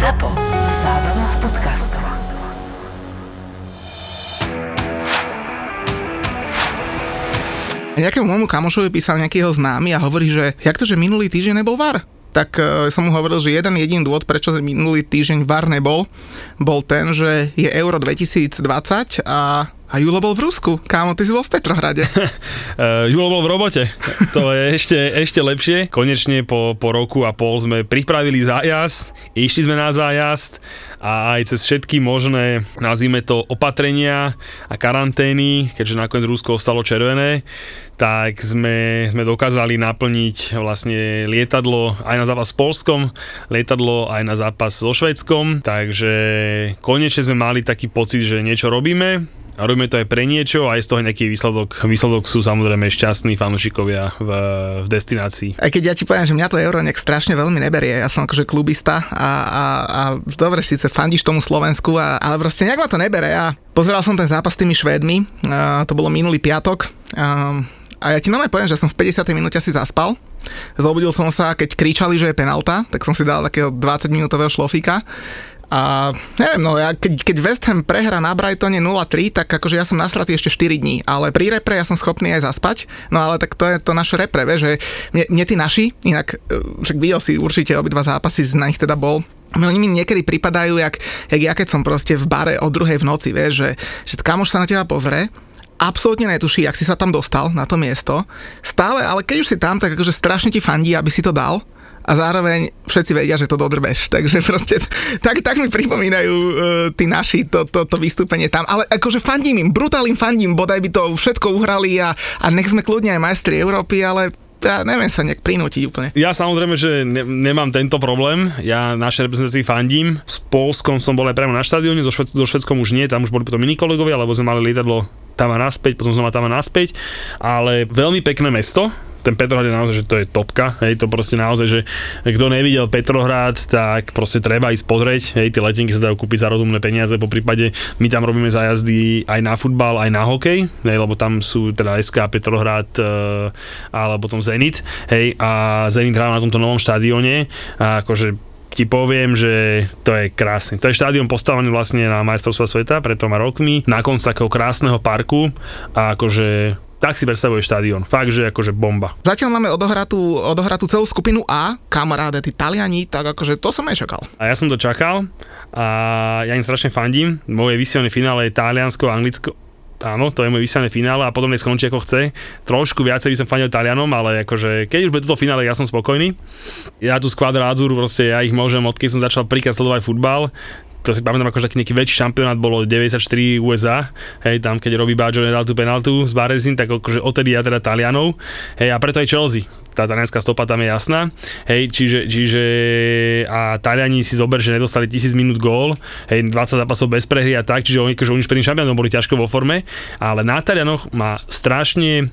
ZAPO. Zábrná v podcastov. Nejakému môjmu kamošovi písal nejaký jeho známy a hovorí, že jak to, že minulý týždeň nebol VAR? Tak uh, som mu hovoril, že jeden jediný dôvod, prečo minulý týždeň VAR nebol, bol ten, že je Euro 2020 a a Julo bol v Rusku. Kámo, ty si bol v Petrohrade. uh, Julo bol v robote. To je ešte, ešte lepšie. Konečne po, po roku a pol sme pripravili zájazd, išli sme na zájazd a aj cez všetky možné, nazvime to, opatrenia a karantény, keďže nakoniec Rusko ostalo červené, tak sme, sme dokázali naplniť vlastne lietadlo aj na zápas s Polskom, lietadlo aj na zápas so Švedskom, takže konečne sme mali taký pocit, že niečo robíme, a robíme to aj pre niečo a aj z toho nejaký výsledok. Výsledok sú samozrejme šťastní fanúšikovia v, v destinácii. Aj keď ja ti poviem, že mňa to euro nejak strašne veľmi neberie, ja som akože klubista a, a, a dobre, síce fandíš tomu Slovensku, a, ale proste nejak ma to nebere. Ja pozeral som ten zápas s tými Švédmi, a to bolo minulý piatok. A, a ja ti normálne poviem, že som v 50. minúte si zaspal. Zobudil som sa, keď kričali, že je penalta, tak som si dal takého 20 minútového šlofíka. A neviem, no ja, keď, keď West Ham prehra na Brightone 0-3, tak akože ja som nasratý ešte 4 dní, ale pri repre ja som schopný aj zaspať, no ale tak to je to naše repre, vie, že mne, mne tí naši, inak e, však videl si určite obidva zápasy, na nich teda bol, oni mi niekedy pripadajú, jak, jak ja keď som proste v bare o druhej v noci, vieš, že, že kamoš sa na teba pozrie absolútne netuší, jak si sa tam dostal na to miesto. Stále, ale keď už si tam, tak akože strašne ti fandí, aby si to dal a zároveň všetci vedia, že to dodrbeš. Takže proste tak, tak mi pripomínajú uh, tí naši to, to, to vystúpenie tam. Ale akože fandím im, brutálnym fandím, bodaj by to všetko uhrali a, a nech sme kľudne aj majstri Európy, ale ja neviem sa nejak prinútiť úplne. Ja samozrejme, že ne, nemám tento problém. Ja našej reprezentácii fandím. S Polskom som bol aj priamo na štadióne, so, Šved, so Švedskom už nie, tam už boli potom iní kolegovia, lebo sme mali lietadlo tam a naspäť, potom znova tam a naspäť. Ale veľmi pekné mesto, ten Petrohrad je naozaj, že to je topka, hej, to proste naozaj, že kto nevidel Petrohrad, tak proste treba ísť pozrieť, hej, tie letenky sa dajú kúpiť za rozumné peniaze, po prípade my tam robíme zájazdy aj na futbal, aj na hokej, hej, lebo tam sú teda SK Petrohrad e, alebo potom Zenit, hej, a Zenit hrá na tomto novom štadióne a akože ti poviem, že to je krásne. To je štádium postavené vlastne na majstrovstva sveta pred troma rokmi, na konci takého krásneho parku a akože tak si predstavuje štadión. Fakt, že akože bomba. Zatiaľ máme odohratú, odohratú celú skupinu A, kamaráde, tí Taliani, tak akože to som aj čakal. A ja som to čakal a ja im strašne fandím. Moje vysielané finále je Taliansko, Anglicko, áno, to je moje vysielané finále a potom nech skončí ako chce. Trošku viacej by som fandil Talianom, ale akože keď už bude toto finále, ja som spokojný. Ja tu skvadra Azur, proste ja ich môžem, odkedy som začal príklad sledovať futbal, to si pamätám, akože taký nejaký väčší šampionát bolo 94 USA, hej, tam keď robí Baggio nedal tú penaltu s Barezin, tak akože odtedy ja teda Talianov, hej, a preto aj Chelsea, tá talianská stopa tam je jasná, hej, čiže, čiže a Taliani si zober, že nedostali 1000 minút gól, hej, 20 zápasov bez prehry a tak, čiže oni, akože oni už prvým šampiónom boli ťažko vo forme, ale na Talianoch má strašne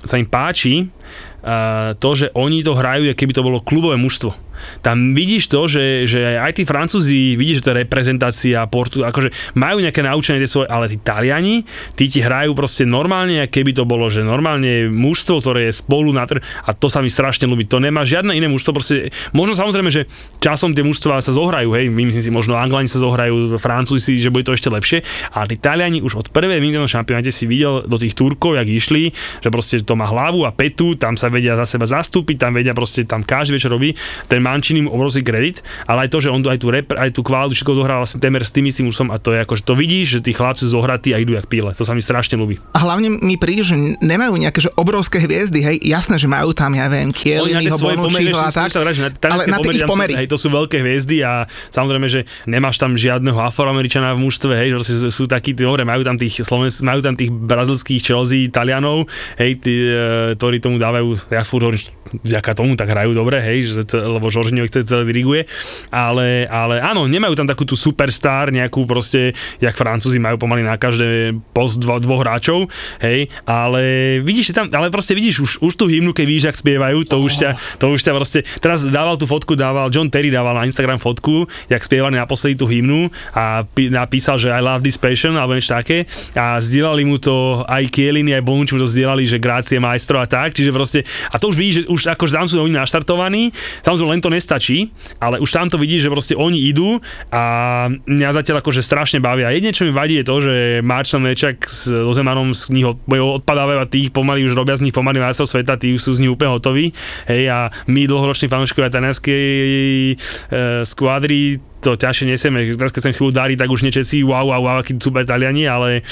sa im páči uh, to, že oni to hrajú, keby to bolo klubové mužstvo tam vidíš to, že, že aj tí Francúzi, vidíš, že je reprezentácia Portu, akože majú nejaké naučenie tie svoje, ale tí Taliani, tí ti hrajú proste normálne, keby to bolo, že normálne mužstvo, ktoré je spolu na tr- a to sa mi strašne ľúbi. To nemá žiadne iné mužstvo, proste, možno samozrejme, že časom tie mužstva sa zohrajú, hej, myslím si, možno Anglani sa zohrajú, Francúzi, že bude to ešte lepšie, ale tí Taliani už od prvej minúty šampionáte si videl do tých Turkov, jak išli, že proste to má hlavu a petu, tam sa vedia za seba zastúpiť, tam vedia proste, tam každý večer robí. Ten Mancini mu obrovský kredit, ale aj to, že on aj tú, rep, aj tú kvalitu všetko zohral vlastne temer s tým istým úsom a to je ako, že to vidíš, že tí chlapci zohratí a idú jak píle. To sa mi strašne ľúbi. A hlavne mi príde, že nemajú nejaké že obrovské hviezdy, hej, jasné, že majú tam, ja viem, Kieliniho, Bonucciho a tak, ale na tie ich pomery. Hej, to sú veľké hviezdy a samozrejme, že nemáš tam žiadneho afroameričana v mužstve, hej, že sú takí, dobre, majú tam tých Slovens, majú tam tých brazilských Chelsea, Talianov, hej, tí, e, ktorí tomu dávajú, ja furt hovorím, vďaka tomu tak hrajú dobre, hej, že, lebo Žoržňo chce celé diriguje, ale, ale áno, nemajú tam takú tú superstar, nejakú proste, jak Francúzi majú pomaly na každé post dvo, dvoch hráčov, hej, ale vidíš tam, ale proste vidíš už, už tú hymnu, keď vidíš, ak spievajú, to oh. už ťa, to už ťa proste, teraz dával tú fotku, dával, John Terry dával na Instagram fotku, jak spievali naposledy tú hymnu a pí, napísal, že I love this passion, alebo niečo také. A zdieľali mu to aj Kieliny, aj Bonucci mu to zdieľali, že grácie majstro a tak, čiže proste, a to už vidíš, že už akože tam sú oni naštartovaní, samozrejme len to nestačí, ale už tam to vidíš, že proste oni idú a mňa zatiaľ akože strašne bavia. Jedine, čo mi vadí, je to, že Marčan Mečak s Ozemanom z nich odpadávajú a tých pomaly už robia z nich pomaly majstrov sveta, tí už sú z nich úplne hotoví. Hej, a my dlhoroční fanúšikovia talianskej e, skvadry to ťažšie nesieme. Teraz keď sa chvíľu darí, tak už nečesi wow, wow, wow, akí super Taliani, ale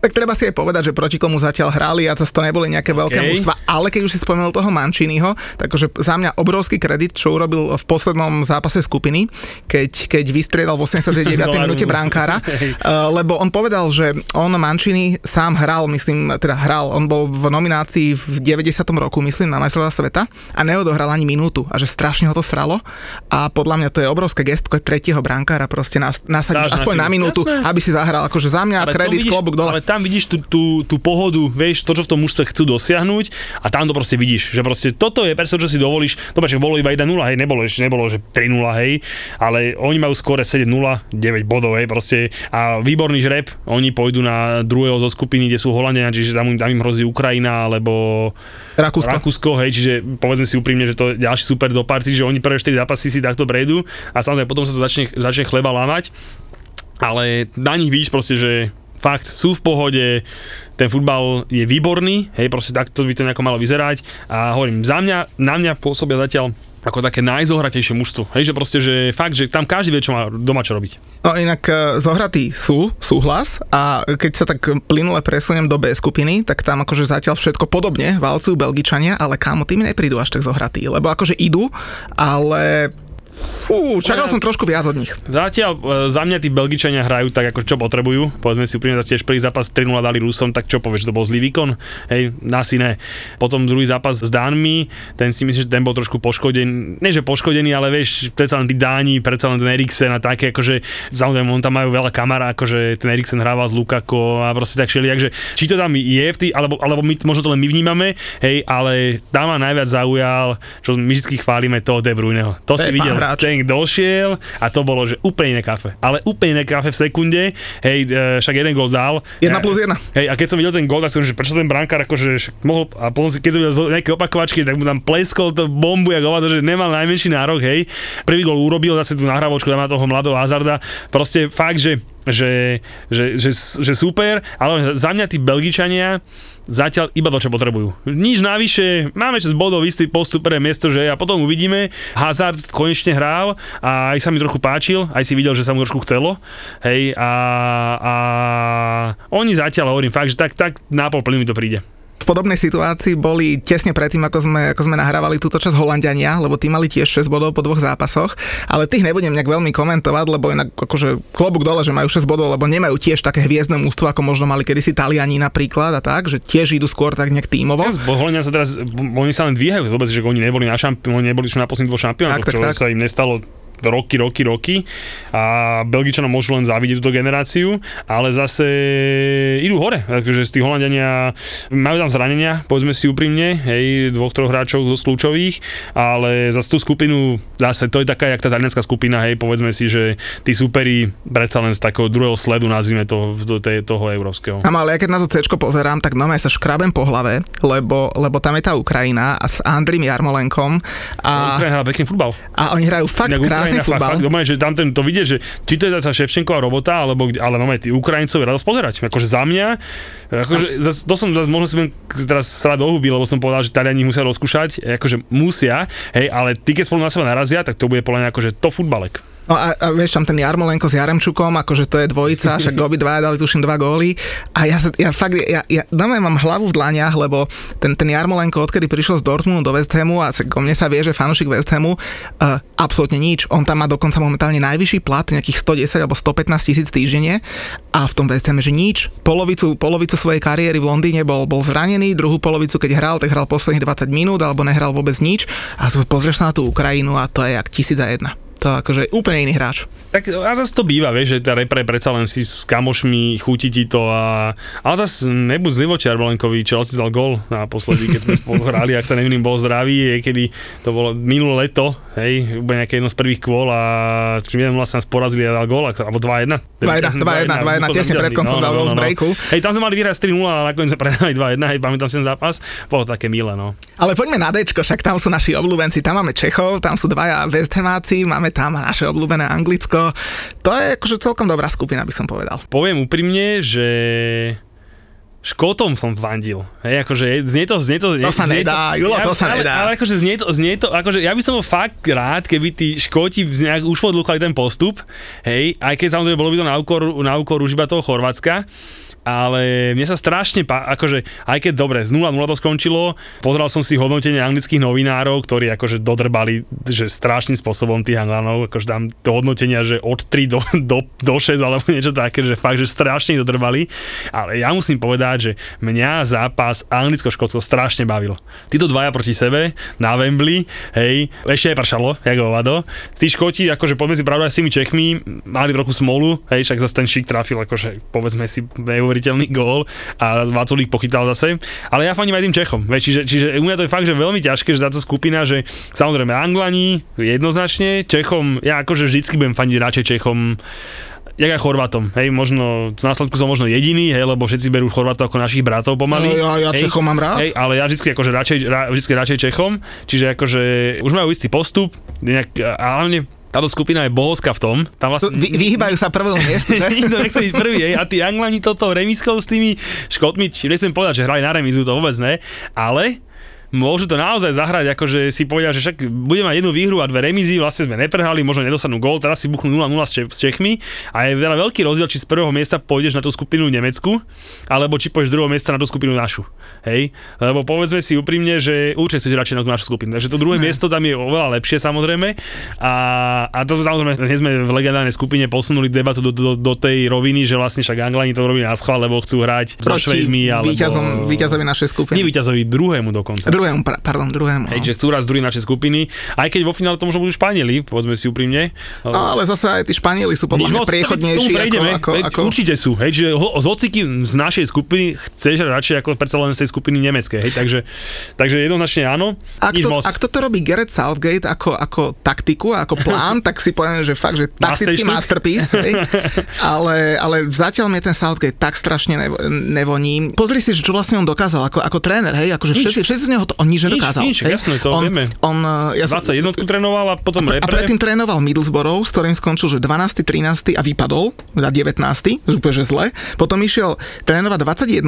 tak treba si aj povedať, že proti komu zatiaľ hrali a zase to neboli nejaké okay. veľké mužstva, ale keď už si spomenul toho Mančínyho, takže za mňa obrovský kredit, čo urobil v poslednom zápase skupiny, keď, keď vystriedal v 89. minúte brankára, lebo on povedal, že on Mančíny sám hral, myslím, teda hral, on bol v nominácii v 90. roku, myslím, na majstrovstvá sveta a neodohral ani minútu a že strašne ho to sralo a podľa mňa to je obrovské gestko tretieho brankára proste nas, nasadiť aspoň na minútu, jasné. aby si zahral. Akože za mňa ale kredit, vidíš, klobúk dole. Ale tam vidíš tú, tú, tú pohodu, vieš, to, čo v tom mužstve chcú dosiahnuť a tam to proste vidíš, že proste toto je presne, čo si dovolíš. Dobre, že bolo iba 1-0, hej, nebolo, ešte nebolo, že 3-0, hej, ale oni majú skore 7-0, 9 bodov, hej, proste a výborný žreb, oni pôjdu na druhého zo skupiny, kde sú Holandia, čiže tam, tam im hrozí Ukrajina alebo Rakúsko. Rakúsko, hej, čiže povedzme si úprimne, že to je ďalší super do party, že oni prvé 4 zápasy si takto prejdú a samozrejme potom sa to začne, začne chleba lámať ale na nich vidíš proste, že fakt sú v pohode, ten futbal je výborný, hej, proste takto by to nejako malo vyzerať a hovorím, za mňa, na mňa pôsobia zatiaľ ako také najzohratejšie mužstvo. Hej, že proste, že fakt, že tam každý vie, čo má doma čo robiť. No inak e, zohratí sú, súhlas a keď sa tak plynule presuniem do B skupiny, tak tam akože zatiaľ všetko podobne valcujú Belgičania, ale kámo, tým neprídu až tak zohratí, lebo akože idú, ale Fú, čakal som trošku viac od nich. Zatiaľ e, za mňa tí Belgičania hrajú tak, ako čo potrebujú. Povedzme si úprimne, tiež prvý zápas 3-0 dali Rusom, tak čo povieš, to bol zlý výkon? Hej, asi ne. Potom druhý zápas s Dánmi, ten si myslím, že ten bol trošku poškodený. Ne, že poškodený, ale vieš, predsa len tí Dáni, predsa len ten Eriksen a také, akože samozrejme, on tam majú veľa kamara, akože ten Eriksen hrával s Lukako a proste tak šeli, takže či to tam je v tý, alebo, alebo my, možno to len my vnímame, hej, ale tam ma najviac zaujal, čo my vždy chválime toho De Bruyneho. To si videl, ten tréning došiel a to bolo, že úplne iné kafe. Ale úplne iné kafe v sekunde, hej, e, však jeden gol dal. 1 plus 1. Hej, a keď som videl ten gol, tak som že prečo ten brankár akože mohol, a potom si, keď som videl nejaké opakovačky, tak mu tam pleskol to bombu, jak hovado, že nemal najmenší nárok, hej. Prvý gol urobil, zase tú nahrávočku dá toho mladého Hazarda. Proste fakt, že že, že, že, že super, ale za mňa tí Belgičania zatiaľ iba to, čo potrebujú. Nič navyše, máme 6 bodov, istý postup pre miesto, že a potom uvidíme. Hazard konečne hral a aj sa mi trochu páčil, aj si videl, že sa mu trošku chcelo. Hej, a, a oni zatiaľ hovorím fakt, že tak, tak nápol plynu mi to príde v podobnej situácii boli tesne predtým, ako sme, ako sme nahrávali túto časť Holandiania, lebo tí mali tiež 6 bodov po dvoch zápasoch, ale tých nebudem nejak veľmi komentovať, lebo inak akože klobúk dole, že majú 6 bodov, lebo nemajú tiež také hviezdne mústvo, ako možno mali kedysi Taliani napríklad a tak, že tiež idú skôr tak nejak tímovo. Ja, Holandia sa teraz, oni sa len dvíhajú vôbec, že oni neboli na šampión, oni neboli na posledných dvoch šampiónoch, čo tak. sa im nestalo roky, roky, roky a Belgičanom môžu len závidieť túto generáciu, ale zase idú hore, takže z tých Holandiania majú tam zranenia, povedzme si úprimne, hej, dvoch, troch hráčov z kľúčových, ale zase tú skupinu, zase to je taká, jak tá talianská skupina, hej, povedzme si, že tí superi predsa len z takého druhého sledu, nazvime to, do tej, toho európskeho. ale ja keď na to C pozerám, tak nome sa škrabem po hlave, lebo, lebo tam je tá Ukrajina a s Andrým Jarmolenkom. A, Ukrajina pekný futbal. A oni hrajú fakt krásny futbal. Fakt, fakt, že tam ten, to vidie, že či to je tá Ševčenková robota, alebo, ale no, tí Ukrajincov radosť pozerať. Akože za mňa, akože, zas, to som zase možno si teraz strať do huby, lebo som povedal, že Taliani musia rozkúšať, akože musia, hej, ale ty keď spolu na seba narazia, tak to bude podľa mňa akože to futbalek. No a, a vieš, tam ten Jarmolenko s Jaremčukom, akože to je dvojica, však dva dali tuším dva góly. A ja, sa, ja fakt, ja, ja doma mám hlavu v dlaniach, lebo ten, ten Jarmolenko, odkedy prišiel z Dortmundu do West Hamu, a o mne sa vie, že fanúšik West Hamu, uh, absolútne nič. On tam má dokonca momentálne najvyšší plat, nejakých 110 alebo 115 tisíc týždenne a v tom West Hamu, že nič. Polovicu, polovicu svojej kariéry v Londýne bol, bol zranený, druhú polovicu, keď hral, tak hral posledných 20 minút alebo nehral vôbec nič. A pozrieš sa na tú Ukrajinu a to je jak tisíc za jedna to akože úplne iný hráč. Tak a zase to býva, vieš, že tá repre predsa len si s kamošmi chutí ti to a... Ale zase nebuď zlivočiar čo si dal gol naposledy, keď sme spolu hrali, ak sa nevím, bol zdravý, kedy to bolo minulé leto, hej, úplne nejaké jedno z prvých kôl a či jeden vlastne nás porazili a dal gól, alebo 2-1. 2-1, 2-1, 2-1, tesne pred koncom no, dal no, gól no, z no. breaku. Hej, tam sme mali vyhrať 3-0 a nakoniec sme predali 2-1, hej, pamätám si ten zápas, bolo také milé, no. Ale poďme na Dčko, však tam sú naši obľúbenci, tam máme Čechov, tam sú dvaja West Hamáci, máme tam naše obľúbené Anglicko. To je akože celkom dobrá skupina, by som povedal. Poviem úprimne, že Škotom som fandil. Hej, akože znie to, znie to... To sa znie nedá, Julo, to sa ale, nedá. Ale, akože znie to, znie to, akože ja by som bol fakt rád, keby tí Škoti nejak už podlúchali ten postup, hej, aj keď samozrejme bolo by to na úkor, na úkor už iba toho Chorvátska, ale mne sa strašne, pá, akože, aj keď dobre, z 0-0 to skončilo, pozeral som si hodnotenie anglických novinárov, ktorí akože dodrbali, že strašným spôsobom tých Anglanov, akože dám to hodnotenia, že od 3 do, do, do 6 alebo niečo také, že fakt, že strašne dodrbali, ale ja musím povedať, že mňa zápas Anglicko-Škótsko strašne bavil. Títo dvaja proti sebe na Wembley, hej, ešte aj pršalo, jak hovado. Tí Škoti, akože poďme si pravdu aj s tými Čechmi, mali trochu smolu, hej, však zase ten šik trafil, akože povedzme si neuveriteľný gól a Vaculík pochytal zase. Ale ja fandím aj tým Čechom. Veď, čiže, čiže u mňa to je fakt, že veľmi ťažké, že táto skupina, že samozrejme Anglani jednoznačne, Čechom, ja akože vždycky budem fandiť radšej Čechom jak aj Chorvátom, hej, možno, v následku som možno jediný, hej, lebo všetci berú Chorvátov ako našich bratov pomaly. No, ja, ja hej, Čechom mám rád. Hej, ale ja vždycky, akože radšej, ra, vždycky radšej Čechom, čiže akože už majú istý postup, nejak, a hlavne táto skupina je bohovská v tom. Tam vlastne... Vy, vyhýbajú sa prvému miestu, že? Nikto nechce byť prvý, hej. A tí Anglani toto remiskou s tými Škotmi, či nechcem povedať, že hrali na remizu, to vôbec ne, ale môžu to naozaj zahrať, akože si povedia, že však budeme mať jednu výhru a dve remízy, vlastne sme neprehali, možno nedostanú gól, teraz si buchnú 0-0 s, Čech, s Čechmi a je veľa veľký rozdiel, či z prvého miesta pôjdeš na tú skupinu Nemecku, alebo či pôjdeš z druhého miesta na tú skupinu našu. Hej? Lebo povedzme si úprimne, že určite chceš radšej na tú našu skupinu. Takže to druhé ne. miesto tam je oveľa lepšie samozrejme. A, a to samozrejme, dnes sme v legendárnej skupine posunuli debatu do, do, do tej roviny, že vlastne však Anglani to robí na schvál, lebo chcú hrať so Švedmi. Alebo... Víťazom, víťazovi našej skupiny. Nie víťazovi, druhému dokonca druhému, pardon, druhému. Hej, že chcú raz druhý našej skupiny, aj keď vo finále to možno budú Španieli, povedzme si úprimne. No, ale zase aj tí Španieli sú podľa mňa priechodnejší ako, ako, ako... Určite sú, hej, že z hociky z našej skupiny chceš radšej ako predsa len z tej skupiny nemeckej, hej, takže, takže jednoznačne áno. Ak, to, ak toto robí Gareth Southgate ako, ako taktiku, ako plán, tak si poviem, že fakt, že taktický masterpiece, hej, ale, ale zatiaľ mi ten Southgate tak strašne nevoní. Pozri si, že čo vlastne on dokázal ako, ako tréner, hej, akože všetci, všetci z neho to, on nič nedokázal. Nič, nič jasné, to on, vieme. On, ja 21 trénoval a potom repre. A predtým trénoval Middlesbrough, s ktorým skončil, že 12. 13. a vypadol, na 19. úplne že zle. Potom išiel trénovať 21,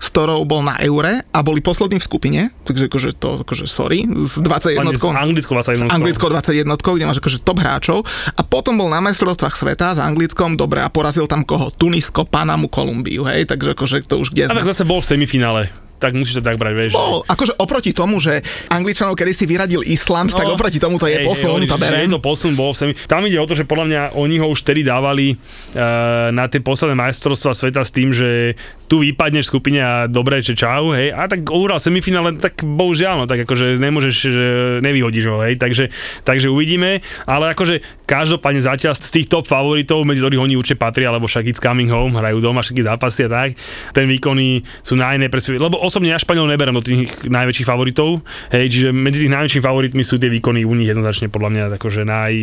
s ktorou bol na Eure a boli poslední v skupine, takže akože to, akože sorry, s 21. S anglickou 21. S anglickou 21, kde máš akože top hráčov a potom bol na majstrovstvách sveta s anglickom, dobre, a porazil tam koho? Tunisko, Panamu, Kolumbiu, hej, takže akože to už kde A tak zase bol v semifinále tak musíš to tak brať, vieš. Bol, akože oproti tomu, že Angličanov kedy si vyradil Island, no, tak oproti tomu to je hej, posun, hej, beriem. Je to posun, bol v semi. Tam ide o to, že podľa mňa oni ho už tedy dávali uh, na tie posledné majstrovstvá sveta s tým, že tu vypadneš v skupine a dobre, že čau, hej, a tak uhral semifinále, tak bohužiaľ, no, tak akože nemôžeš, že nevyhodíš ho, hej, takže, takže uvidíme, ale akože každopádne zatiaľ z tých top favoritov, medzi ktorých oni určite patria, lebo však it's coming home, hrajú doma všetky zápasy a tak, ten výkony sú najnepresvedčivejšie, lebo osobne ja Španiel neberem do tých najväčších favoritov, hej, čiže medzi tých najväčšími favoritmi sú tie výkony u nich jednoznačne podľa mňa akože naj,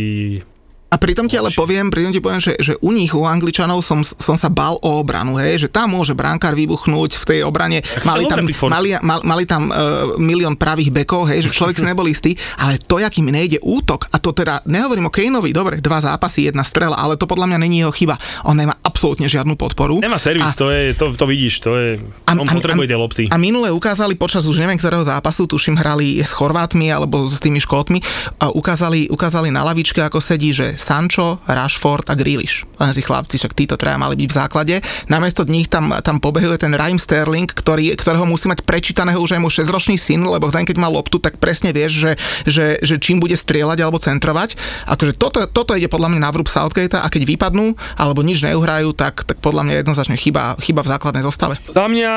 a pritom ti ale poviem, pritom ti poviem, že, že u nich, u Angličanov som, som sa bal o obranu, hej, že tam môže brankár vybuchnúť v tej obrane. Mali tam, mali, mal, mali tam uh, milión pravých bekov, hej, že človek si nebol istý, ale to, akým nejde útok, a to teda, nehovorím o Kaneovi, dobre, dva zápasy, jedna strela, ale to podľa mňa není jeho chyba. On nemá absolútne žiadnu podporu. Nemá servis, a, to, je, to, to vidíš, to je, a, on a, potrebuje a, tie lopty. A minule ukázali počas už neviem ktorého zápasu, tuším hrali s Chorvátmi alebo s tými Škótmi, a ukázali, ukázali na lavičke, ako sedí, že Sancho, Rashford a Grealish. Len si chlapci, však títo traja mali byť v základe. Namiesto nich tam, tam pobehuje ten Raheem Sterling, ktorý, ktorého musí mať prečítaného už aj mu 6-ročný syn, lebo ten keď má loptu, tak presne vieš, že, že, že čím bude strieľať alebo centrovať. Akože toto, toto ide podľa mňa na vrúb Southgate a keď vypadnú alebo nič neuhrajú, tak, tak podľa mňa jednoznačne chyba, chyba v základnej zostave. Za mňa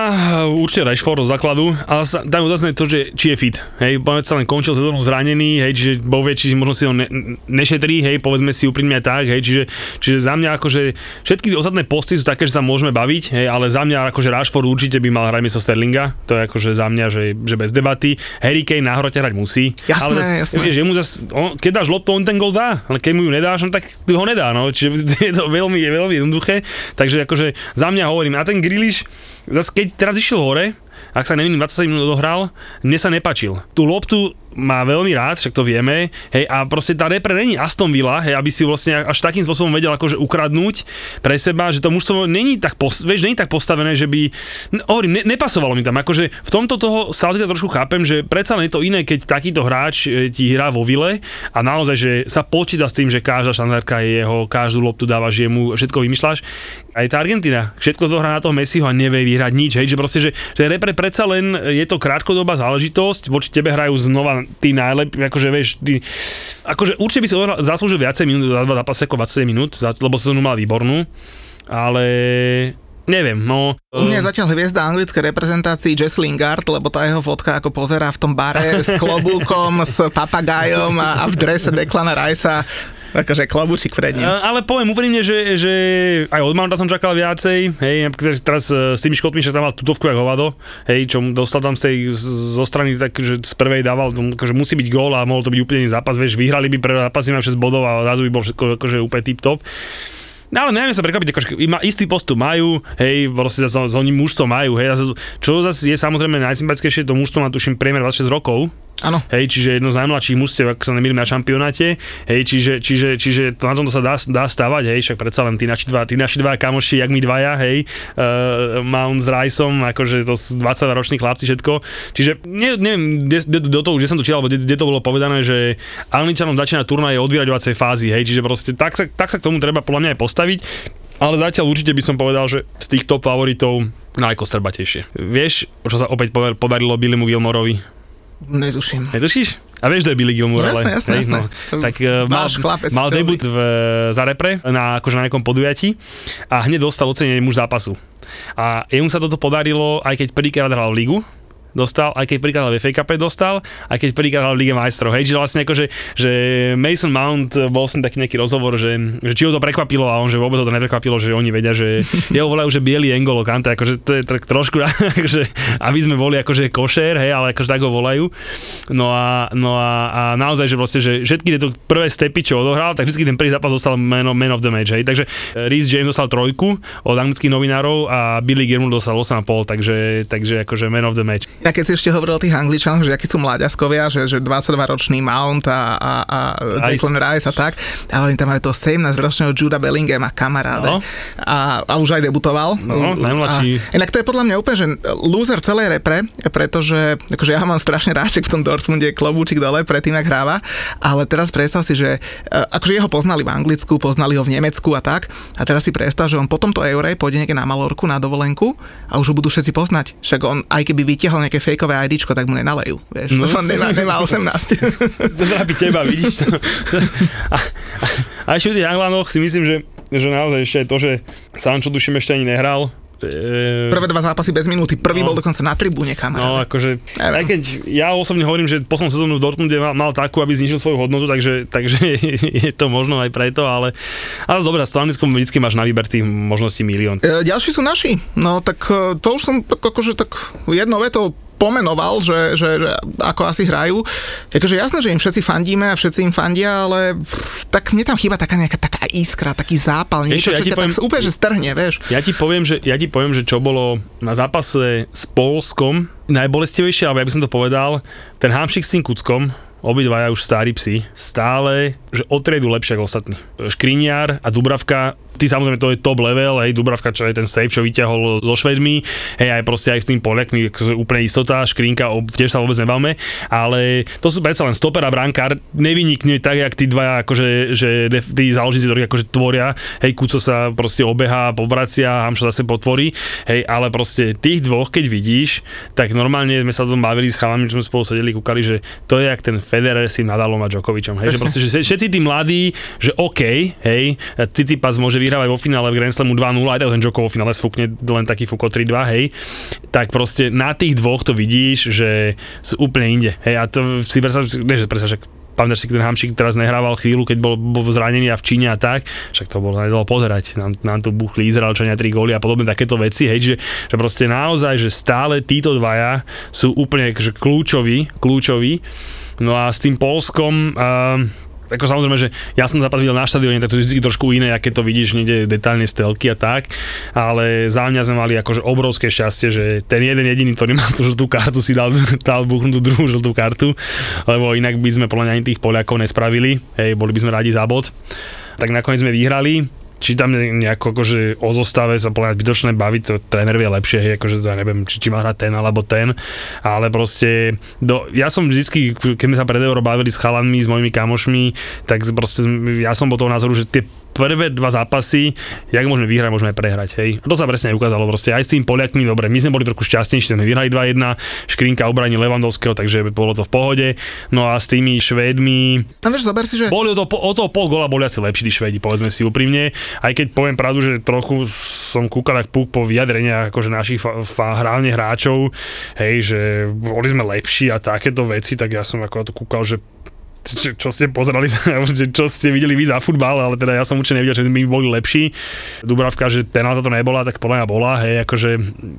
určite Rashford do základu, ale dajme zase to, že či je fit. Hej, sa len končil sezónu zranený, hej, čiže bovie, či možno si ho ne, nešetrí, hej, povedzme si úprimne tak, hej, čiže, čiže za mňa akože všetky ostatné posty sú také, že sa môžeme baviť, hej, ale za mňa akože Rashford určite by mal hrať miesto Sterlinga, to je akože za mňa, že, že bez debaty. Harry Kane na hrote hrať musí. Jasné, ale zas, jasné. Vieš, mu zas, on, keď dáš loptu, on ten gol dá, ale keď mu ju nedáš, no tak ho nedá, no, čiže je to veľmi, je veľmi jednoduché, takže akože za mňa hovorím, a ten Griliš, zase keď teraz išiel hore, ak sa neviem, 27 minút odohral, mne sa nepačil. Tú loptu má veľmi rád, však to vieme, hej, a proste tá repre není Aston Villa, hej, aby si vlastne až takým spôsobom vedel akože ukradnúť pre seba, že to mužstvo není tak, pos, vieš, není tak postavené, že by, no, hovorím, ne, nepasovalo mi tam, akože v tomto toho Southgate trošku chápem, že predsa len je to iné, keď takýto hráč e, ti hrá vo Ville a naozaj, že sa počíta s tým, že každá štandardka je jeho, každú loptu dávaš jemu, všetko vymýšľaš. Aj tá Argentina, všetko to hrá na toho Messiho a nevie vyhrať nič, hej, že proste, že, že repre predsa len je to krátkodobá záležitosť, voči tebe hrajú znova tí najlepší, akože vieš, ty, akože určite by si zaslúžil viacej minút za dva zápasy ako 27 minút, lebo sezónu mal výbornú, ale neviem, no. U mňa zatiaľ hviezda anglickej reprezentácii Jess Lingard, lebo tá jeho fotka ako pozerá v tom bare s klobúkom, s papagajom a, a v drese Declana Ricea. Akože klobúčik pred ním. Ale poviem úprimne, že, že aj od Mounta som čakal viacej, hej, teraz e, s tými škotmi, že tam mal tutovku jak hovado, hej, čo dostal tam z tej, zo strany, tak, že z prvej dával, tomu, akože musí byť gól a mohol to byť úplne zápas, vieš, vyhrali by pre zápasy na 6 bodov a zrazu by bol všetko akože úplne tip-top. No ale neviem sa prekvapiť, akože istý postup majú, hej, proste zase oni mužstvo majú, hej, zase, čo zase je samozrejme najsympatickejšie, to mužstvo má tuším priemer 26 rokov, Áno. Hej, čiže jedno z najmladších mužstiev, ak sa nemýlim na šampionáte. Hej, čiže, čiže, čiže to na tomto sa dá, dá stavať, hej, však predsa len tí naši dva, tí naši dva kamoši, jak my dvaja, hej, uh, Mount s Riceom, akože to sú 20 roční chlapci, všetko. Čiže ne, neviem, kde, do toho, kde som to čítal, alebo kde, kde to bolo povedané, že Angličanom začína turnaj od vyraďovacej fázy, hej, čiže proste tak sa, tak sa k tomu treba podľa mňa aj postaviť. Ale zatiaľ určite by som povedal, že z tých top favoritov najkostrbatejšie. Vieš, čo sa opäť podar- podarilo Billymu Gilmorovi? Netuším. Netušíš? A vieš, to je Billy Gilmour, Jasné, ale... jasné, hej, jasné. Tak uh, mal, chlapec mal debut v, za repre na, akože na nejakom podujatí a hneď dostal ocenenie muž zápasu. A jemu sa toto podarilo, aj keď prvýkrát hral ligu, dostal, aj keď hral v FA Cup dostal, aj keď hral v Lige majstrov. Hej, že vlastne akože, že Mason Mount bol som taký nejaký rozhovor, že, že či ho to prekvapilo a on, že vôbec ho to neprekvapilo, že oni vedia, že jeho volajú, že biely Engolo Kante, akože to je tak trošku, akože, aby sme boli akože košer, hej, ale akože tak ho volajú. No a, no a, a naozaj, že vlastne, že všetky tieto prvé stepy, čo odohral, tak vždy ten prvý zápas dostal man man of the match, hej. Takže Rhys James dostal trojku od anglických novinárov a Billy Gilmour dostal 8,5, takže, takže akože man of the match. Ja keď si ešte hovoril o tých Angličanoch, že akí sú mláďaskovia, že, že 22-ročný Mount a, a, a. Declan Rice a tak, ale oni tam majú toho 17-ročného Juda Bellinghama, kamaráde. No. A, a už aj debutoval. No, najmladší. A, inak to je podľa mňa úplne, že loser celej repre, pretože akože ja ho mám strašne ráček v tom Dortmunde, klobúčik dole pred tým, ak hráva, ale teraz predstav si, že e, akože jeho poznali v Anglicku, poznali ho v Nemecku a tak, a teraz si predstav, že on po tomto eure pôjde niekde na Malorku na dovolenku a už ho budú všetci poznať. Však on, aj keby vytiahol nejaké fejkové IDčko, tak mu nenalejú, vieš, No, on nemá, nemá 18. To trápi teba, vidíš to. A, a, a ešte v tých Anglánoch si myslím, že, že naozaj ešte to, že Sancho tuším ešte ani nehral. E, Prvé dva zápasy bez minúty, prvý No. bol dokonca na tribúne, No kamaráde. akože, Neviem. aj keď ja osobne hovorím, že poslednú sezónu v Dortmunde mal, mal takú, aby znižil svoju hodnotu, takže, takže je to možno aj preto, ale, ale dobre, s Anglickom vždy máš na výber tých možností milión. E, ďalší sú naši. No tak e, to už som tak akože tak jednou vetou pomenoval, že, že, že ako asi hrajú. Akože jasné, že im všetci fandíme a všetci im fandia, ale pff, tak mne tam chýba taká nejaká taká iskra, taký zápal, niečo, Ešte, ja čo ťa tak poviem- úplne, že strhne, vieš. Ja ti poviem, že, ja ti poviem, že čo bolo na zápase s Polskom najbolestivejšie, alebo ja by som to povedal, ten hamšik s tým Kuckom, obidvaja už starí psi, stále, že o lepšie ako ostatní. Škriniar a Dubravka, ty samozrejme to je top level, hej, Dubravka, čo je ten save, čo vyťahol so Švedmi, hej, aj proste aj s tým Poliakmi, úplne istota, Škrinka, tiež sa vôbec nebavme, ale to sú predsa len stoper a brankár, nevynikne tak, jak tí dvaja, akože, že tí záložníci, ktorí akože tvoria, hej, Kuco sa proste obeha, povracia, Hamšo zase potvorí, hej, ale proste tých dvoch, keď vidíš, tak normálne sme sa o tom bavili s chalami, čo sme spolu sedeli, kúkali, že to je jak ten Federer s tým Nadalom a Djokovicom, hej, že Presne. proste, že všetci tí mladí, že OK, hej, Cicipas môže vyhrávať vo finále v Grand Slamu 2-0, aj ten Djoko vo finále sfúkne len taký fuko 3-2, hej, tak proste na tých dvoch to vidíš, že sú úplne inde, hej, a to si predstav, nie, že predstav, však pamätáš si, ten Hamšik teraz nehrával chvíľu, keď bol, bol zranený a v Číne a tak, však to bolo nedalo pozerať, nám, nám tu buchli Izraelčania 3 góly a podobne takéto veci, hej, že, že proste naozaj, že stále títo dvaja sú úplne že kľúčoví, kľúčoví, no a s tým Polskom, uh, ako samozrejme, že ja som zápas videl na štadióne, tak to je vždy trošku iné, aké to vidíš niekde detálne z telky a tak, ale za mňa sme mali akože obrovské šťastie, že ten jeden jediný, ktorý mal tú žltú kartu, si dal, dal buchnúť tú druhú žltú kartu, lebo inak by sme podľa ani tých Poliakov nespravili, hej, boli by sme radi za bod. Tak nakoniec sme vyhrali, či tam nejako akože o zostave sa povedať zbytočné baviť, to tréner vie lepšie, hej, akože to ja neviem, či, či má hrať ten alebo ten, ale proste, do, ja som vždycky, keď sme sa pred Euro bavili s chalanmi, s mojimi kamošmi, tak proste ja som bol toho názoru, že tie prvé dva zápasy, jak môžeme vyhrať, môžeme prehrať. Hej. A to sa presne ukázalo. Proste aj s tým Poliakmi, dobre, my sme boli trochu šťastnejší, sme vyhrali 2-1, Škrinka obrani Levandovského, takže bolo to v pohode. No a s tými Švédmi... No vieš, zober si, že... Boli o, to, o toho pol gola boli asi lepší tí Švédi, povedzme si úprimne. Aj keď poviem pravdu, že trochu som kúkal tak púk po vyjadreniach akože našich fa- fa- hrálne hráčov, hej, že boli sme lepší a takéto veci, tak ja som ako to kúkal, že čo, čo ste pozerali, čo ste videli vy za futbal, ale teda ja som určite nevidel, že by boli lepší. Dubravka, že penálta to nebola, tak podľa mňa bola, hej, akože,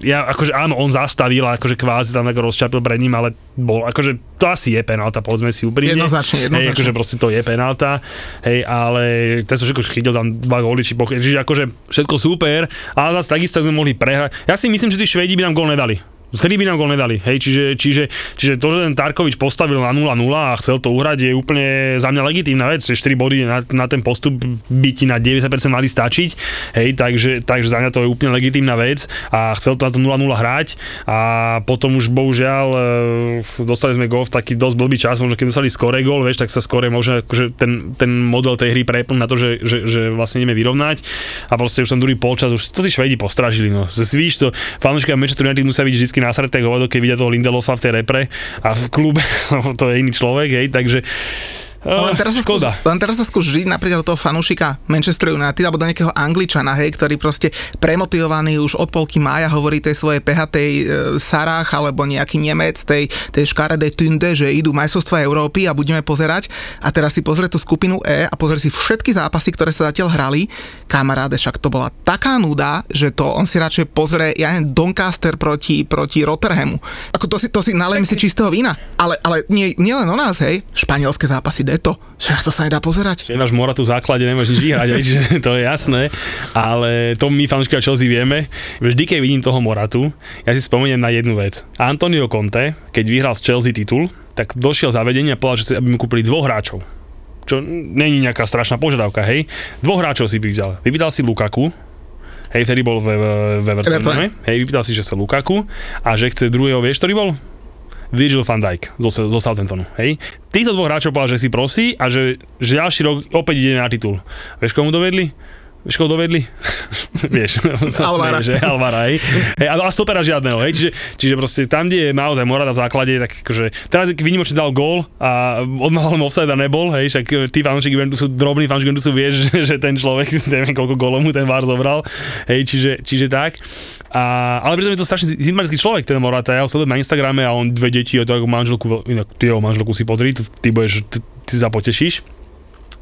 ja, akože áno, on zastavil, akože kvázi tam tak rozčapil pred ním, ale bol, akože to asi je penálta, povedzme si úprimne. Jednoznačne, jednoznačne. Hej, akože proste to je penálta, hej, ale ten som všetko chytil tam dva góly, či poch- čiže akože všetko super, ale zase takisto sme mohli prehrať. Ja si myslím, že tí Švedi by nám gól nedali. Vtedy by nám gol nedali, hej, čiže, čiže, čiže to, že ten Tarkovič postavil na 0-0 a chcel to uhrať, je úplne za mňa legitímna vec, že 4 body na, na ten postup by ti na 90% mali stačiť, hej, takže, takže za mňa to je úplne legitímna vec a chcel to na to 0-0 hrať a potom už bohužiaľ e, dostali sme gol v taký dosť blbý čas, možno keď dostali skore gol, vieš, tak sa skore možno akože ten, ten model tej hry prepl na to, že, že, že vlastne ideme vyrovnať a proste už ten druhý polčas, už to tí Švedi postražili, no. Svíš to, fanúšika Manchester United musia byť vždy nasraté hovado, keď vidia toho Lindelofa v tej repre a v klube, to je iný človek, hej, takže len teraz, sa skús, len teraz sa skús žiť napríklad do toho fanúšika Manchester United alebo do nejakého Angličana, hej, ktorý proste premotivovaný už od polky mája hovorí tej svojej pehatej e, Sarách alebo nejaký Nemec tej, tej škaredej Tunde, že idú majstrovstvá Európy a budeme pozerať a teraz si pozrie tú skupinu E a pozrie si všetky zápasy, ktoré sa zatiaľ hrali. Kamaráde, však to bola taká nuda, že to on si radšej pozrie, ja neviem, Doncaster proti, proti Rotterhamu. Ako to si, to si nalejme si čistého vína. Ale, ale nie, nie len o nás, hej, španielské zápasy to, že na to sa nedá pozerať. Keď máš Moratu v základe, nemáš nič vyhrať, aj, čiže to je jasné, ale to my fanúškovia Chelsea vieme. Vždy, keď vidím toho Moratu, ja si spomeniem na jednu vec. Antonio Conte, keď vyhral z Chelsea titul, tak došiel zavedenie a povedal, že si, aby mu kúpili dvoch hráčov. Čo není nejaká strašná požiadavka, hej. Dvoch hráčov si vypýtal. Vypýtal si Lukaku, hej, vtedy bol ve, ve Evertone, hej, vypýtal si, že sa Lukaku a že chce druhého, vieš, ktorý bol? Virgil van Dijk zo, zo Southamptonu, hej. Týchto dvoch hráčov povedal, že si prosí a že, že ďalší rok opäť ide na titul. Vieš, komu dovedli? Vieš, koho dovedli? Vieš, sa Alvara. že Alvara, hej. hej a, a stopera žiadneho, hej. Čiže, čiže proste tam, kde je naozaj Morata v základe, tak akože, teraz výnimočne dal gól a odmahol mu offside a nebol, hej, však tí fanúšiky Juventusu, drobní fanúšiky Juventusu vieš, že, že ten človek, neviem koľko gólov mu ten VAR zobral, hej, čiže, čiže tak. A, ale pritom je to strašne sympatický človek, ten Morata, ja ho sledujem na Instagrame a on dve deti a to ako manželku, inak ty jeho manželku si pozri, ty budeš, ty, ty sa potešíš.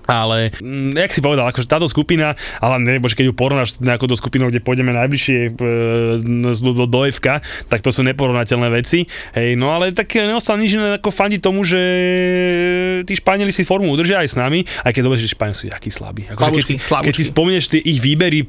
Ale, mm, jak si povedal, akože táto skupina, ale ne, bože, keď ju porovnáš nejakou do skupinou, kde pôjdeme najbližšie e, do, do, do FK, tak to sú neporovnateľné veci. Hej, no ale tak neostalo nič iné ako fandiť tomu, že tí Španieli si formu udržia aj s nami, aj keď dobre, že Španieli sú jakí slabí. Akože keď, si, Slabúčky, keď si spomenieš tie ich výbery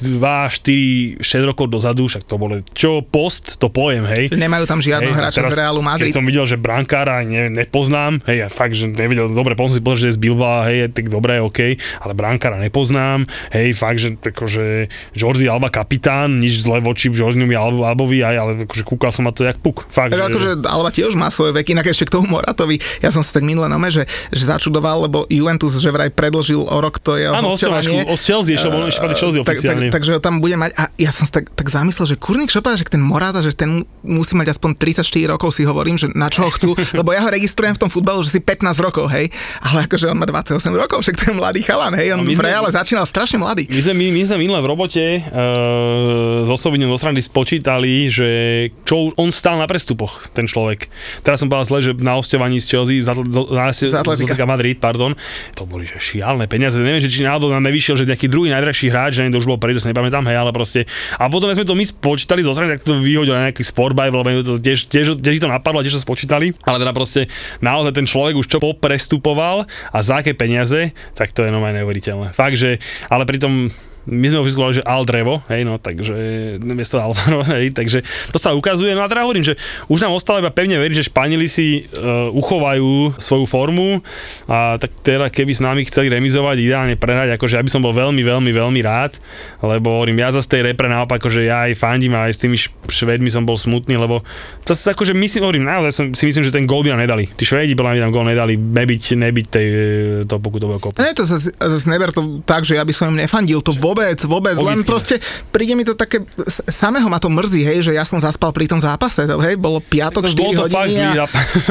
2, 4, 6 rokov dozadu, však to bolo, čo post, to pojem, hej. Nemajú tam žiadneho hráča z Realu Madrid. Keď som videl, že brankára ne, nepoznám, hej, ja fakt, že nevidel, dobre, potom si povedal, že je z Bilba, hej, tak dobre, OK, ale brankára nepoznám, hej, fakt, že akože Jordi Alba kapitán, nič zle voči Jordimu Albo, Albovi, aj, ale akože kúkal som na to jak puk, fakt, Tak že... akože Alba tiež má svoje veky, inak ešte k tomu Moratovi. Ja som sa tak minule nome, že, že začudoval, lebo Juventus že vraj predlžil o rok to jeho Áno, o Chelsea, ešte bol ešte Chelsea tak, tak, oficiálne. takže tam bude mať a ja som sa tak, tak zamyslel, že kurník šopa, že ten Morata, že ten musí mať aspoň 34 rokov, si hovorím, že na čo ho chcú, lebo ja ho registrujem v tom futbalu, že si 15 rokov, hej, ale akože on má 28 rokov, však to je mladý chalan, hej, on v Reále začínal strašne mladý. My sme, my, my sme minule v robote uh, s osobným do strany spočítali, že čo on stál na prestupoch, ten človek. Teraz som povedal zle, že na hosťovaní z Chelsea, z, Atl- z, z, z, Z Atletika. Madrid, pardon, to boli že šialné peniaze. Neviem, že či náhodou nám nevyšiel, že nejaký druhý najdrahší hráč, že to už bol prvý že sa nepamätám, hej, ale proste. A potom sme to my spočítali zo strany, tak to vyhodil na nejaký Sportbuy, lebo to tiež, tiež, tiež, to napadlo, tiež to spočítali, ale teda proste naozaj ten človek už čo poprestupoval a za aké peniaze, tak to je normálne neuveriteľné. Fakt, že, ale pritom my sme ho vyzvolali, že Aldrevo, hej, no, takže miesto Alvaro, hej, takže to sa ukazuje. No a teda hovorím, že už nám ostalo iba pevne veriť, že Španieli si uh, uchovajú svoju formu a tak teda keby s nami chceli remizovať, ideálne prehrať, akože ja by som bol veľmi, veľmi, veľmi rád, lebo hovorím, ja za z tej repre naopak, že ja aj fandím a aj s tými Švedmi som bol smutný, lebo to sa akože my si hovorím, naozaj som, si myslím, že ten gól by nám nedali. Tí Švedi by nám gól nedali, nebyť, nebyť tej, to pokutového kopu. Nie, to zase, zase neber to tak, že ja by som im nefandil, to vôbec, vôbec, Logicky. len proste príde mi to také, samého ma to mrzí, hej, že ja som zaspal pri tom zápase, hej, bolo piatok, No, 4 bol to fakt hodiny a,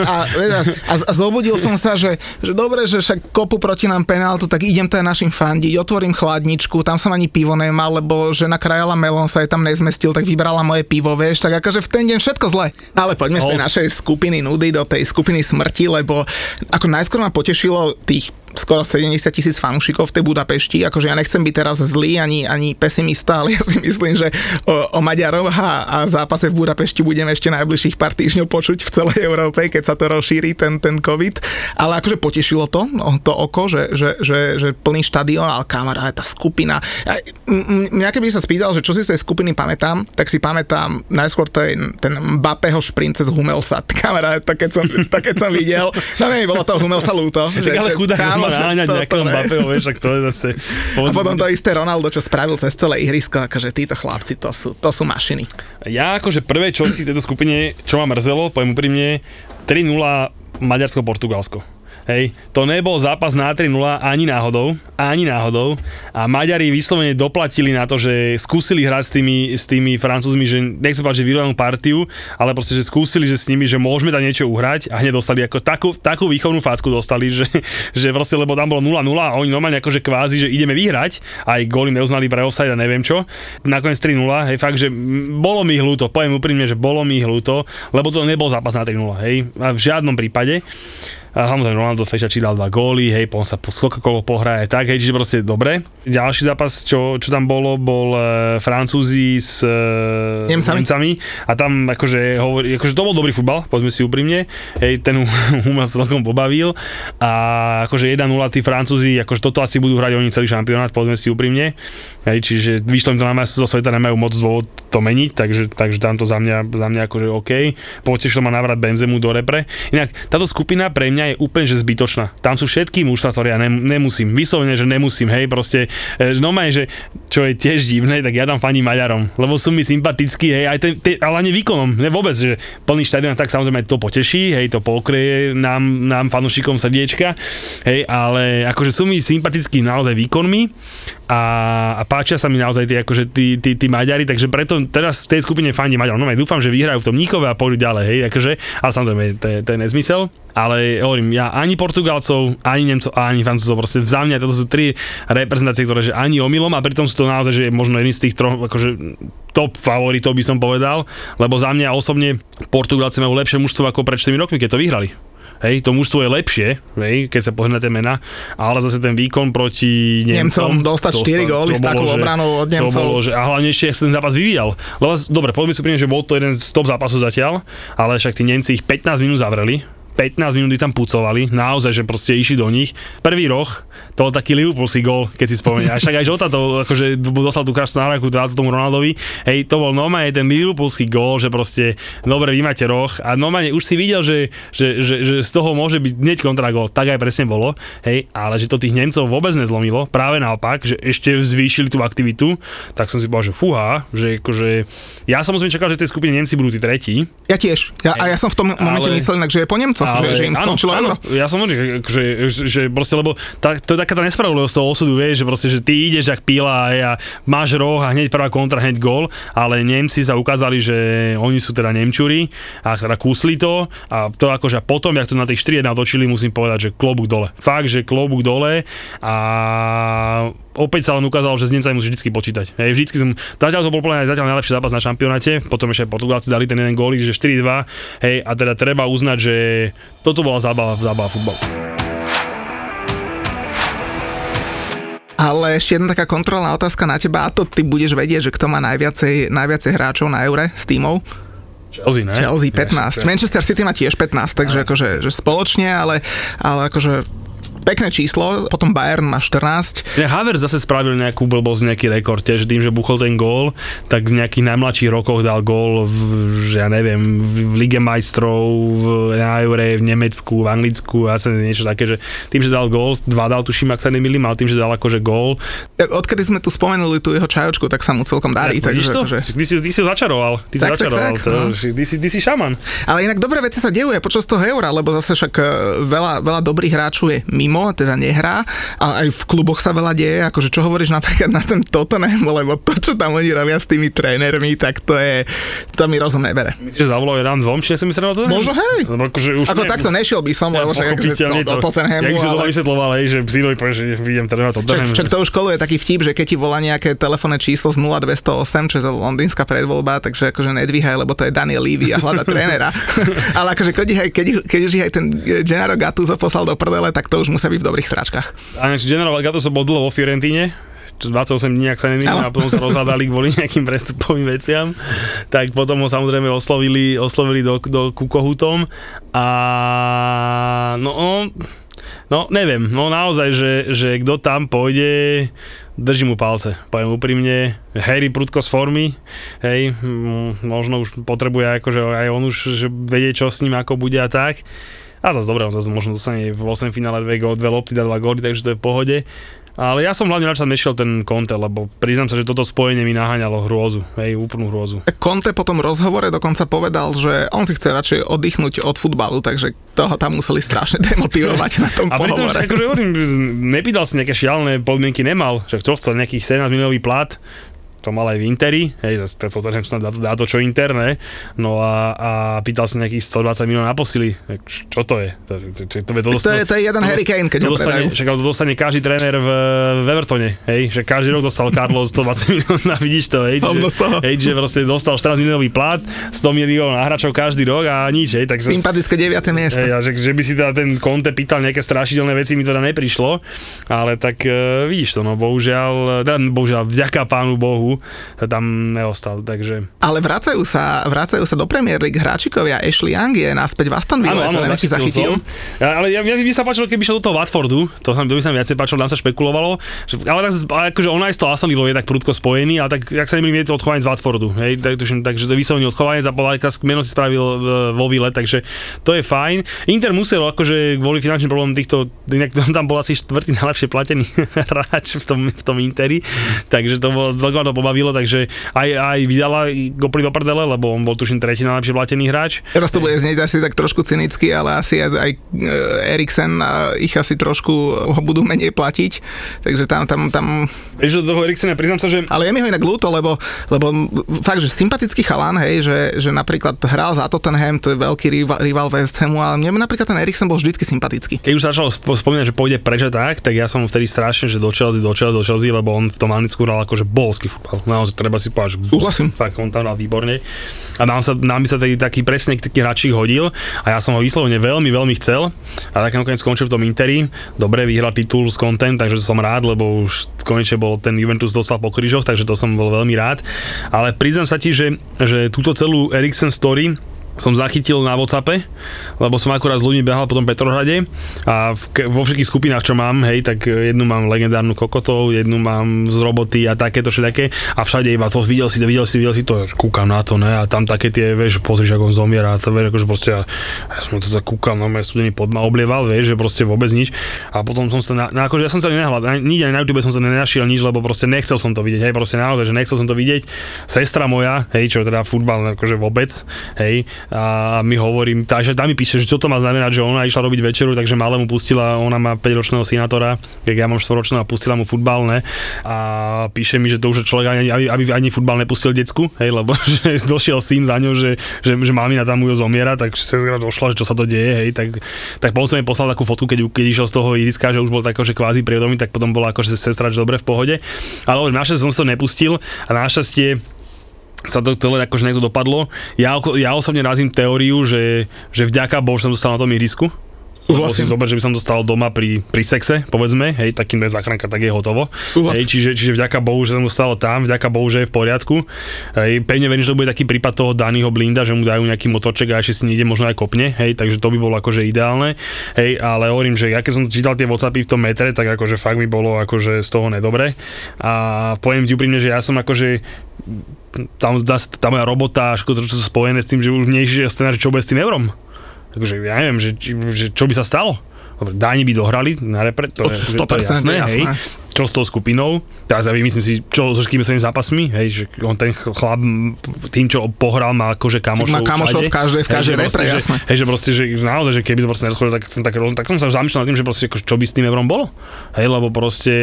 a, a, a, zobudil som sa, že, že dobre, že však kopu proti nám penáltu, tak idem teda našim fandiť, otvorím chladničku, tam som ani pivo nemal, lebo žena krajala melón sa jej tam nezmestil, tak vybrala moje pivo, vieš, tak akože v ten deň všetko zle. Ale poďme z tej našej skupiny nudy do tej skupiny smrti, lebo ako najskôr ma potešilo tých skoro 70 tisíc fanúšikov v tej Budapešti. Akože ja nechcem byť teraz zlý ani, ani pesimista, ale ja si myslím, že o, o Maďarov a, a zápase v Budapešti budeme ešte najbližších pár týždňov počuť v celej Európe, keď sa to rozšíri, ten, ten COVID. Ale akože potešilo to, no, to oko, že, že, že, že plný štadión, ale kamera, tá skupina. Mňa keby sa spýtal, že čo si z tej skupiny pamätám, tak si pamätám najskôr ten, ten Mbappého šprint cez Humelsa. Kamera, to keď som, to keď som videl, no nie, bolo to Humelsa ľúto. Tak ale chudák naháňať to- nejakého. Mbappého, vieš, to je zase... A potom to isté Ronaldo, čo spravil cez celé ihrisko, akože títo chlapci, to sú, to sú mašiny. Ja akože prvé, čo si v tejto skupine, čo ma mrzelo, poviem úprimne, 3-0 Maďarsko-Portugalsko. Hej, to nebol zápas na 3-0 ani náhodou, ani náhodou a Maďari vyslovene doplatili na to, že skúsili hrať s tými, s tými Francúzmi, že nechcem povedať, že vyrovnanú partiu, ale proste, že skúsili, že s nimi, že môžeme tam niečo uhrať a hneď dostali ako takú, takú výchovnú facku dostali, že, že proste, lebo tam bolo 0-0 a oni normálne akože kvázi, že ideme vyhrať, aj góly neuznali pre offside a neviem čo. Nakoniec 3-0, hej, fakt, že bolo mi ľúto, poviem úprimne, že bolo mi ich ľúto, lebo to nebol zápas na 3-0, hej, a v žiadnom prípade. A samozrejme Ronaldo Fešači dal dva góly, hej, potom sa po skokakolo pohraje tak, hej, čiže proste dobre. Ďalší zápas, čo, čo tam bolo, bol e, Francúzi s e, Nemcami. Nemcami a tam akože, hovorí, akože to bol dobrý futbal, poďme si úprimne, hej, ten Hummel sa celkom pobavil a akože 1-0 tí Francúzi, akože toto asi budú hrať oni celý šampionát, poďme si úprimne, hej, čiže vyšlo im to na zo sveta, nemajú moc dôvod to meniť, takže, takže tam to za mňa, za mňa akože OK. Potešil ma návrat Benzemu do repre. Inak táto skupina pre mňa je úplne že zbytočná. Tam sú všetky mužstva, ktoré ja nem, nemusím. Vyslovene, že nemusím, hej, proste e, normálne, že čo je tiež divné, tak ja tam faním Maďarom, lebo sú mi sympatickí, hej, aj ten, ten, ale ani výkonom, ne vôbec, že plný štadión, tak samozrejme to poteší, hej, to pokrie nám, nám fanúšikom srdiečka, hej, ale akože sú mi sympatickí naozaj výkonmi a, a páčia sa mi naozaj tí, akože tí, tí, tí Maďari, takže preto teraz v tej skupine fandím Maďarom. No dúfam, že vyhrajú v tom Níkove a pôjdu ďalej, hej, akože, ale samozrejme to je, to je nezmysel. Ale hovorím, ja ani Portugalcov, ani Nemcov, ani Francúzov, proste za mňa toto sú tri reprezentácie, ktoré že ani omylom a pritom sú to naozaj, že je možno jedný z tých troch, akože top favoritov by som povedal, lebo za mňa osobne Portugalci majú lepšie mužstvo ako pred 4 rokmi, keď to vyhrali. Hej, to mužstvo je lepšie, hej, keď sa na tie mená, ale zase ten výkon proti Nemcom... Nemcom dostať štyri to góly s takou obranou od To Nemcov. bolo, že, a hlavne ešte, sa ten zápas vyvíjal. Lebo, dobre, poďme si príjemne, že bol to jeden z top zápasov zatiaľ, ale však tí Nemci ich 15 minút zavreli, 15 minút tam pucovali, naozaj, že proste išli do nich. Prvý roh, to bol taký Liverpoolský gól, keď si spomenia. Však aj Žota to, akože dostal tú krásnu náraku, dal to tomu Ronaldovi. Hej, to bol normálne ten Liverpoolský gól, že proste, dobre, vy máte roh. A normálne už si videl, že, že, že, že z toho môže byť hneď kontragól. Tak aj presne bolo. Hej, ale že to tých Nemcov vôbec nezlomilo. Práve naopak, že ešte zvýšili tú aktivitu. Tak som si povedal, že fúha, že akože... Ja som čakal, že v tej skupine Nemci budú tí tretí. Ja tiež. Ja, a ja som v tom momente Ale- myslel že je po Nemcoch, že, že im skončilo áno, euro. ja som hovoril, že, že, že proste, lebo tá, to je taká tá nespravodlivosť toho osudu, vieš, že proste, že ty ideš jak píla a máš roh a hneď prvá kontra, hneď gól, ale Nemci sa ukázali, že oni sú teda Nemčuri a teda kúsli to a to akože potom, jak to na tých 4-1 otočili, musím povedať, že klobúk dole. Fakt, že klobúk dole a opäť sa len ukázalo, že z Nemcami musíš vždy počítať. Hej, vždycky som, zatiaľ to bol mňa zatiaľ najlepší zápas na šampionáte, potom ešte Portugalci dali ten jeden gól, že 4-2, hej, a teda treba uznať, že toto bola zábava, zábava futbalu. Ale ešte jedna taká kontrolná otázka na teba, a to ty budeš vedieť, že kto má najviacej, najviacej hráčov na eure s týmov? Chelsea, ne? Chelsea 15. Manchester City má tiež 15, takže akože že spoločne, ale, ale akože pekné číslo, potom Bayern má 14. Ja, Haver zase spravil nejakú blbosť, nejaký rekord, tiež tým, že buchol ten gól, tak v nejakých najmladších rokoch dal gól v, že ja neviem, v Lige majstrov, v, na Eure, v Nemecku, v Anglicku, asi niečo také, že tým, že dal gól, dva dal, tuším, ak sa nemýlim, ale tým, že dal akože gól. Odkedy sme tu spomenuli tú jeho čajočku, tak sa mu celkom darí. Ja, takže, to? Akože... Ty, si, ty si začaroval. Ty si Tak, tak, začaroval. tak, to, no. ty, si, ty si šaman. Ale inak dobré veci sa dejú aj počas toho eura, lebo zase však e, veľa, veľa dobrých hráčov je mimo, teda nehrá a aj v kluboch sa veľa deje, akože čo hovoríš napríklad na ten Tottenham, lebo to, čo tam oni robia s tými trénermi, tak to je, to mi rozum nebere. Myslíš, že zavolal Jan dvom, či som myslel na to? Možno, hej. Lebo akože už Ako nie- takto nešiel by som, lebo však akože to, to, Tottenhamu, Jak by si to ale... vysvetloval, hej, že synovi povie, že vidím teda na Však, Tottenham. však to už koluje taký vtip, že keď ti volá nejaké telefónne číslo z 0208, čo je londýnska predvoľba, takže akože nedvíhaj, lebo to je Daniel Levy a hľada trénera. Ale akože keď, keď, keď už ich aj ten Gennaro Gattuso poslal do prdele, tak to už musia byť v dobrých sračkách. A General Gattuso bol dlho vo Fiorentíne, čo 28 dní, ak sa nemýlim, a potom sa rozhľadali kvôli nejakým prestupovým veciam, tak potom ho samozrejme oslovili, oslovili do, do Kukohutom a no, no neviem, no naozaj, že, že kto tam pôjde, držím mu palce, poviem úprimne, Harry prudko z formy, hej, možno už potrebuje akože aj on už že vedie, čo s ním ako bude a tak. A zase dobre, on zase možno dostane v 8 finále dve, gól, dve lopty, dá dva góly, takže to je v pohode. Ale ja som hlavne načal nešiel ten Conte, lebo priznám sa, že toto spojenie mi naháňalo hrôzu, hej, úplnú hrôzu. Conte po tom rozhovore dokonca povedal, že on si chce radšej oddychnúť od futbalu, takže toho tam museli strašne demotivovať na tom A pritom, že akože hovorím, nepýtal si nejaké šialené podmienky, nemal, že čo chcel nejakých 17 miliónový plat, to mal aj v Interi, hej, to Tottenham snad dá, dá to čo interné, no a, a pýtal si nejakých 120 miliónov na posily, čo to je? To, to, to, to, to, To je, to je jeden Harry Kane, keď ho dostane, však to dostane každý tréner v, v Evertone, hej, že každý rok dostal Carlos 120 miliónov, vidíš to, hej, že, hej, že proste dostal 14 miliónový plat, 100 miliónov na hráčov každý rok a nič, hej, tak Sympatické 9. miesto. Hej, a že, že by si teda ten Conte pýtal nejaké strašidelné veci, mi teda neprišlo, ale tak e, vidíš to, no bohužiaľ, teda, bohužiaľ, vďaka pánu Bohu, tam neostal, takže... Ale vracajú sa, vracajú sa do Premier League hráčikovia. Ashley Young je naspäť v Aston Villa, to neviem, či zachytil. Ja, ale ja, ja by sa páčilo, keby šiel do toho Watfordu, to, sa, to by sa mi viacej páčilo, nám sa špekulovalo, že, ale tak, akože on aj s toho Aston Villou je tak prudko spojený, ale tak, jak sa nemýlim, je to odchovanie z Watfordu, hej, tak, tuším, takže to je vyslovene odchovanie, za Polajka meno si spravil e, vo Ville, takže to je fajn. Inter musel, akože kvôli finančným problémom týchto, inak tam bol asi štvrtý najlepšie platený hráč v tom, v tom Interi, takže to bolo, to pobavilo, takže aj, aj vydala Gopri do prdele, lebo on bol tuším tretí najlepšie platený hráč. Teraz to bude znieť asi tak trošku cynicky, ale asi aj, aj e, Eriksen ich asi trošku ho budú menej platiť. Takže tam, tam, tam... Vieš, do toho Eriksena priznám sa, že Ale je mi ho inak ľúto, lebo, lebo fakt, že sympatický chalán, hej, že, že napríklad hral za Tottenham, to je veľký rival, rival West Hamu, ale mne napríklad ten Eriksen bol vždycky sympatický. keď už začal sp- spomínať, že pôjde preč tak, tak ja som vtedy strašne, že do Chelsea, do Chelsea, do Chelsea, lebo on v tom Anglicku hral akože bolský futbal. Naozaj treba si povedať, že Súhlasím. fakt on tam hral výborne. A nám sa, nám sa taký, taký presne taký hráčik hodil a ja som ho vyslovene veľmi, veľmi chcel. A tak nakoniec skončil v tom Interi. Dobre, vyhral titul s Content, takže som rád, lebo už konečne bol ten Juventus dostal po krížoch, takže to som bol veľmi rád. Ale priznám sa ti, že, že túto celú Eriksen story som zachytil na Whatsappe, lebo som akurát s ľuďmi behal po tom Petrohrade a v, vo všetkých skupinách, čo mám, hej, tak jednu mám legendárnu kokotov, jednu mám z roboty a takéto všetké a všade iba to videl si to, videl si, videl si to, kúkam na to, ne, a tam také tie, vieš, pozrieš, ako on zomiera, a to vieš, akože proste, ja, ja som to tak kúkal, no, ja studený pod ma oblieval, vieš, že proste vôbec nič a potom som sa, na, na akože ja som sa nenahľadal, nikde na YouTube som sa nenašiel nič, lebo proste nechcel som to vidieť, hej, proste naozaj, že nechcel som to vidieť. Sestra moja, hej, čo teda futbal, akože vôbec, hej, a mi hovorím, takže tam mi píše, že čo to má znamenať, že ona išla robiť večeru, takže malému pustila, ona má 5-ročného synátora, keď ja mám 4-ročného a pustila mu futbal, ne, a píše mi, že to už človek ani, aby, aby ani futbal nepustil decku, hej, lebo že došiel syn za ňou, že, že, že mamina tam ju zomiera, tak došla, že čo sa to deje, hej, tak, tak potom som jej poslal takú fotku, keď, keď išiel z toho iriska, že už bol tak akože kvázi priedomý, tak potom bola akože sestra, že dobre v pohode, ale našťastie som to nepustil a našťastie sa to celé akože niekto dopadlo. Ja, ja osobne razím teóriu, že, že vďaka Bohu, že som dostal na tom ihrisku, Lebo si Súhlasím. zober, že by som dostal doma pri, pri sexe, povedzme, hej, takým bez záchranka, tak je hotovo. Súhlas. Hej, čiže, čiže vďaka Bohu, že som dostal tam, vďaka Bohu, že je v poriadku. Hej, pevne verím, že to bude taký prípad toho daného blinda, že mu dajú nejaký motoček a ešte si niekde možno aj kopne, hej, takže to by bolo akože ideálne. Hej, ale hovorím, že ja keď som čítal tie Whatsappy v tom metre, tak akože fakt mi bolo akože z toho nedobre. A poviem ti úprimne, že ja som akože tam tá moja robota všetko to, čo sú spojené s tým, že už nie je scenár, čo bude s tým eurom. Takže ja neviem, že, že čo by sa stalo. Dobre, Dáni by dohrali na repre, to, je, sú to je 100% jasné, hej. Čo s tou skupinou, teraz ja myslím si, čo so všetkými svojimi zápasmi, hej, že on ten chlap tým, čo pohral, má akože kamošov Má kamošov v každej- v Hej, každej že proste, repre, že, jasné. Hej, že proste, že naozaj, že keby to proste nerozchodilo, tak som, tak, tak som sa zamýšľal nad tým, že proste, akože, čo by s tým eurom bolo. Hej, lebo proste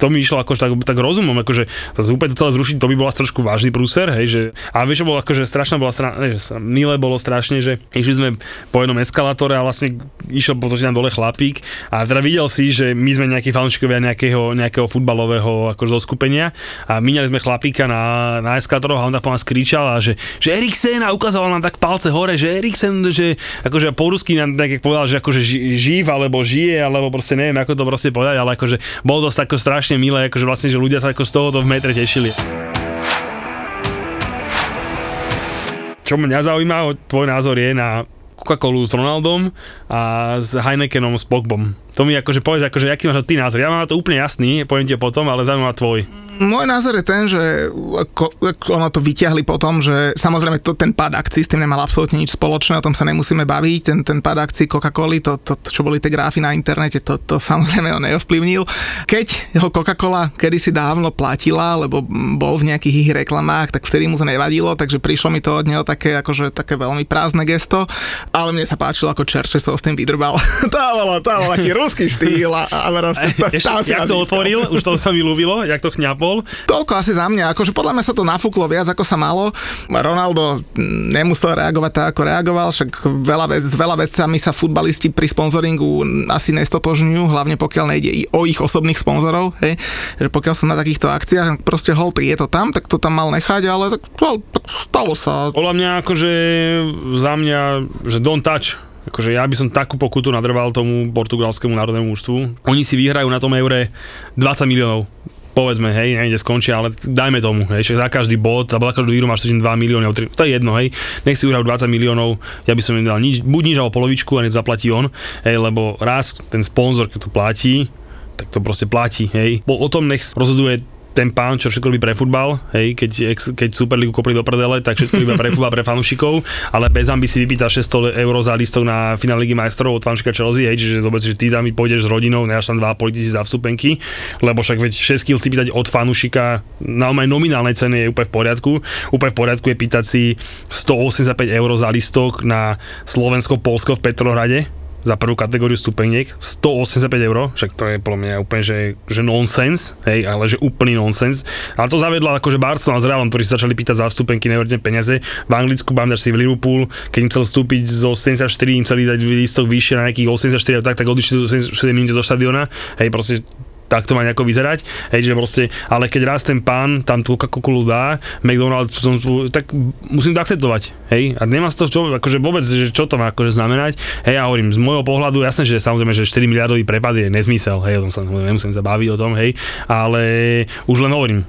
to mi išlo akože tak, tak rozumom, akože zase úplne to celé zrušiť, to by bola trošku vážny prúser, hej, že, a vieš, bolo akože strašná bola strana, ne, že milé bolo strašne, že išli sme po jednom eskalátore a vlastne išiel potom nám dole chlapík a teda videl si, že my sme nejakí fanúšikovia nejakého, nejakého futbalového akože zoskupenia a míňali sme chlapíka na, na eskalátoroch a on po nás kričal a že, že Eriksen a ukázal nám tak palce hore, že Eriksen, že akože po rusky nám tak povedal, že akože ži, živ alebo žije, alebo proste neviem ako to proste povedať, ale akože bolo to tako strašne milé, akože vlastne, že ľudia sa ako z tohoto v metre tešili. Čo mňa zaujíma, tvoj názor je na Coca-Colu s Ronaldom a s Heinekenom s Pogbom. To mi akože povedz, akože, aký máš ty názor? Ja mám na to úplne jasný, poviem ti potom, ale zaujíma ma tvoj. Môj názor je ten, že ako, ono to vyťahli potom, že samozrejme to, ten pád akcií s tým nemal absolútne nič spoločné, o tom sa nemusíme baviť, ten, ten pád akcií Coca-Coly, to, to, čo boli tie grafy na internete, to, to samozrejme ho neovplyvnil. Keď ho Coca-Cola kedysi dávno platila, lebo bol v nejakých ich reklamách, tak vtedy mu to nevadilo, takže prišlo mi to od neho také, akože, také veľmi prázdne gesto, ale mne sa páčilo, ako Čerče tým vydrbal. to bolo, to bol taký ruský štýl a, a proste, to, Ešte, tam si jak to získal. otvoril, už to sa mi ľúbilo, jak to chňapol. Toľko asi za mňa, akože podľa mňa sa to nafúklo viac ako sa malo. Ronaldo nemusel reagovať tak, ako reagoval, však veľa, vec, s veľa vecami sa futbalisti pri sponzoringu asi nestotožňujú, hlavne pokiaľ nejde i o ich osobných sponzorov, hej, že pokiaľ sú na takýchto akciách, proste hold, je to tam, tak to tam mal nechať, ale tak, tak stalo sa. Podľa mňa akože za mňa, že don't touch. Akože ja by som takú pokutu nadrval tomu portugalskému národnému mužstvu. Oni si vyhrajú na tom eure 20 miliónov povedzme, hej, niekde skončia, ale dajme tomu, hej, že za každý bod, alebo za každú výhru máš tuším 2 milióny, alebo 3, to je jedno, hej, nech si uhrajú 20 miliónov, ja by som im dal nič, buď nič alebo polovičku a nech zaplatí on, hej, lebo raz ten sponzor, keď to platí, tak to proste platí, hej. Po, o tom nech rozhoduje ten pán, čo všetko robí pre futbal, hej, keď, keď Superligu kopli do prdele, tak všetko iba pre futbal, pre fanúšikov, ale bez ambícií vypýta 600 eur za listok na finále Ligy majstrov od fanúšika Chelsea, hej, čiže si, že ty tam pôjdeš s rodinou, nedáš tam dva politici za vstupenky, lebo však veď 6 kg si pýtať od fanúšika na nominálnej cene je úplne v poriadku. Úplne v poriadku je pýtať si 185 eur za listok na Slovensko-Polsko v Petrohrade, za prvú kategóriu stupeniek 185 eur, však to je podľa mňa úplne, že, že nonsens, hej, ale že úplný nonsens. Ale to zavedla akože Barcelona s Realom, ktorí sa začali pýtať za vstupenky neuveriteľné peniaze. V Anglicku Bandar si v Liverpool, keď im chcel vstúpiť zo 74, im chceli dať listok vyššie na nejakých 84, tak, tak odišli do 7 minút zo štadiona, hej, proste tak to má nejako vyzerať, hej, že proste, ale keď raz ten pán tam tú Coca-Colu dá, McDonald's, tak musím to akceptovať, hej, a nemá z toho čo, akože vôbec, že čo to má akože znamenať, hej, ja hovorím, z môjho pohľadu, jasné, že samozrejme, že 4 miliardový prepad je nezmysel, hej, o tom sa nemusím sa o tom, hej, ale už len hovorím,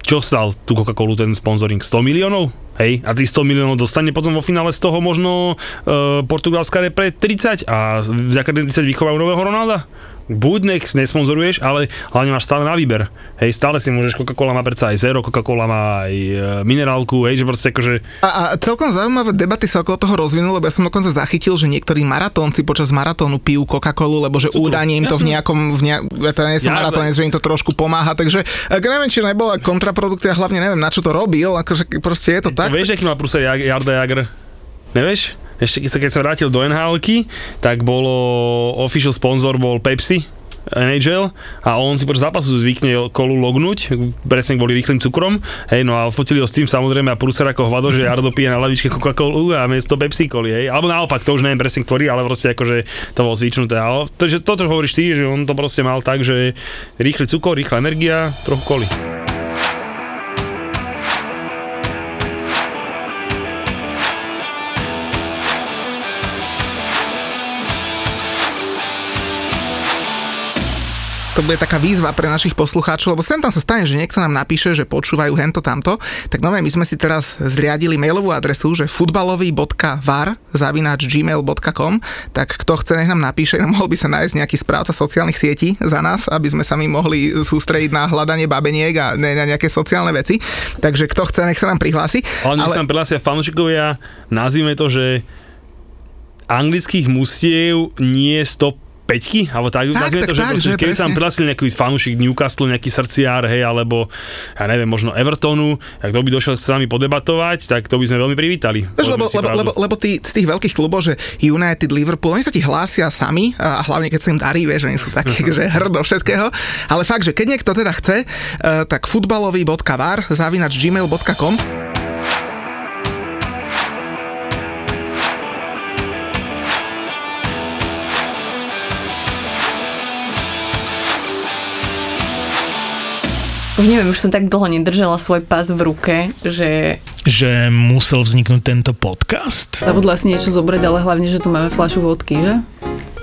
čo stal tú Coca-Colu ten sponsoring? 100 miliónov? Hej, a tých 100 miliónov dostane potom vo finále z toho možno e, portugalská repre 30 a vďaka 30 vychovajú nového Ronalda? Buď nech nesponzoruješ, ale hlavne máš stále na výber. Hej, stále si môžeš, Coca-Cola má predsa aj zero, Coca-Cola má aj e, minerálku, hej, že proste akože... A, a celkom zaujímavé debaty sa okolo toho rozvinuli, lebo ja som dokonca zachytil, že niektorí maratónci počas maratónu pijú Coca-Colu, lebo že údajne im to v nejakom, v nejak, ja teda nie som Ja- maratónec, že im to trošku pomáha, takže ak neviem, či nebola kontraprodukcia, hlavne neviem, na čo to robil, akože proste je to tak. Vieš, aký má prúser Jarda Jagr? Nevieš? Ešte keď sa, vrátil do nhl tak bolo, official sponsor bol Pepsi, NHL a on si počas zápasu zvykne kolu lognúť, presne kvôli rýchlým cukrom, hej, no a fotili ho s tým samozrejme a prúser ako hovado, že Jardo pije na lavičke Coca-Colu a miesto Pepsi koli, hej, alebo naopak, to už neviem presne ktorý, ale proste akože to bolo zvyčnuté, ale takže toto hovoríš ty, že on to proste mal tak, že rýchly cukor, rýchla energia, trochu koli. To bude taká výzva pre našich poslucháčov, lebo sem tam sa stane, že niekto nám napíše, že počúvajú hento tamto, tak nové my sme si teraz zriadili mailovú adresu, že futbalový.var zavináč gmail.com, tak kto chce, nech nám napíše, mohol by sa nájsť nejaký správca sociálnych sietí za nás, aby sme sa my mohli sústrediť na hľadanie babeniek a ne na nejaké sociálne veci. Takže kto chce, nech sa nám prihlási. Ale nech sa nám prihlásia fanúšikovia, nazvime to, že anglických mustiev nie 100 peťky, alebo tak, Tak, tak, to, že, tak, proste, že keby sa presne. prihlásil nejaký fanúšik Newcastle, nejaký srdciár, hej, alebo ja neviem, možno Evertonu, tak to by došiel s nami podebatovať, tak to by sme veľmi privítali. Vieš, lebo, lebo, lebo, lebo tí, z tých veľkých klubov, že United, Liverpool, oni sa ti hlásia sami a, hlavne keď sa im darí, vieš, že oni sú takí, že hrdo všetkého. Ale fakt, že keď niekto teda chce, uh, tak futbalový.var zavinač gmail.com Už neviem, už som tak dlho nedržala svoj pás v ruke, že Že musel vzniknúť tento podcast? Zabudla si niečo zobrať, ale hlavne, že tu máme fľašu vodky, že?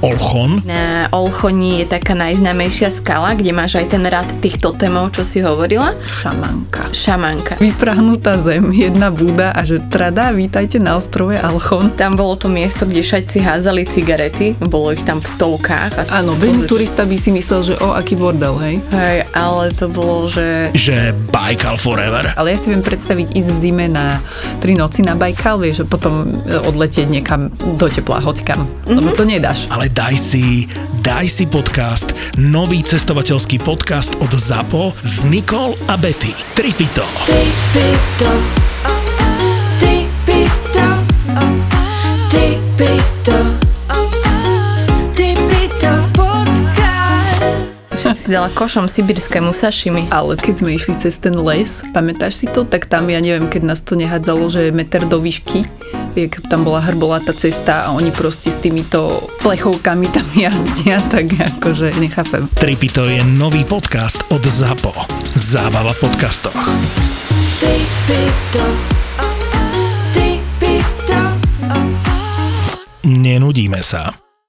Olchon. Na Olchoni je taká najznámejšia skala, kde máš aj ten rad tých totemov, čo si hovorila. Šamanka. Šamanka. Vyprahnutá zem, jedna búda a že trada, vítajte na ostrove Alchon. Tam bolo to miesto, kde šajci házali cigarety, bolo ich tam v stovkách. A Áno, Pozri- turista by si myslel, že o, aký bordel, hej? Hej, ale to bolo, že Že Baikal Forever. Ale ja si viem predstaviť ísť v zime na tri noci na Bajkal, vieš, a potom e, odletieť niekam do tepla, hocikam. Mm-hmm. Lebo to nedáš. Ale daj si, daj si podcast, nový cestovateľský podcast od ZAPO s Nikol a Betty. Tripito. Tripito, tripito, tripito, si dala košom sibirskému sašimi. Ale keď sme išli cez ten les, pamätáš si to, tak tam, ja neviem, keď nás to nehádzalo, že je meter do výšky, jak tam bola hrbolatá cesta a oni proste s týmito plechovkami tam jazdia, tak akože nechápem. Tripito je nový podcast od ZAPO. Zábava v podcastoch. Tripito, tripito. Nenudíme sa.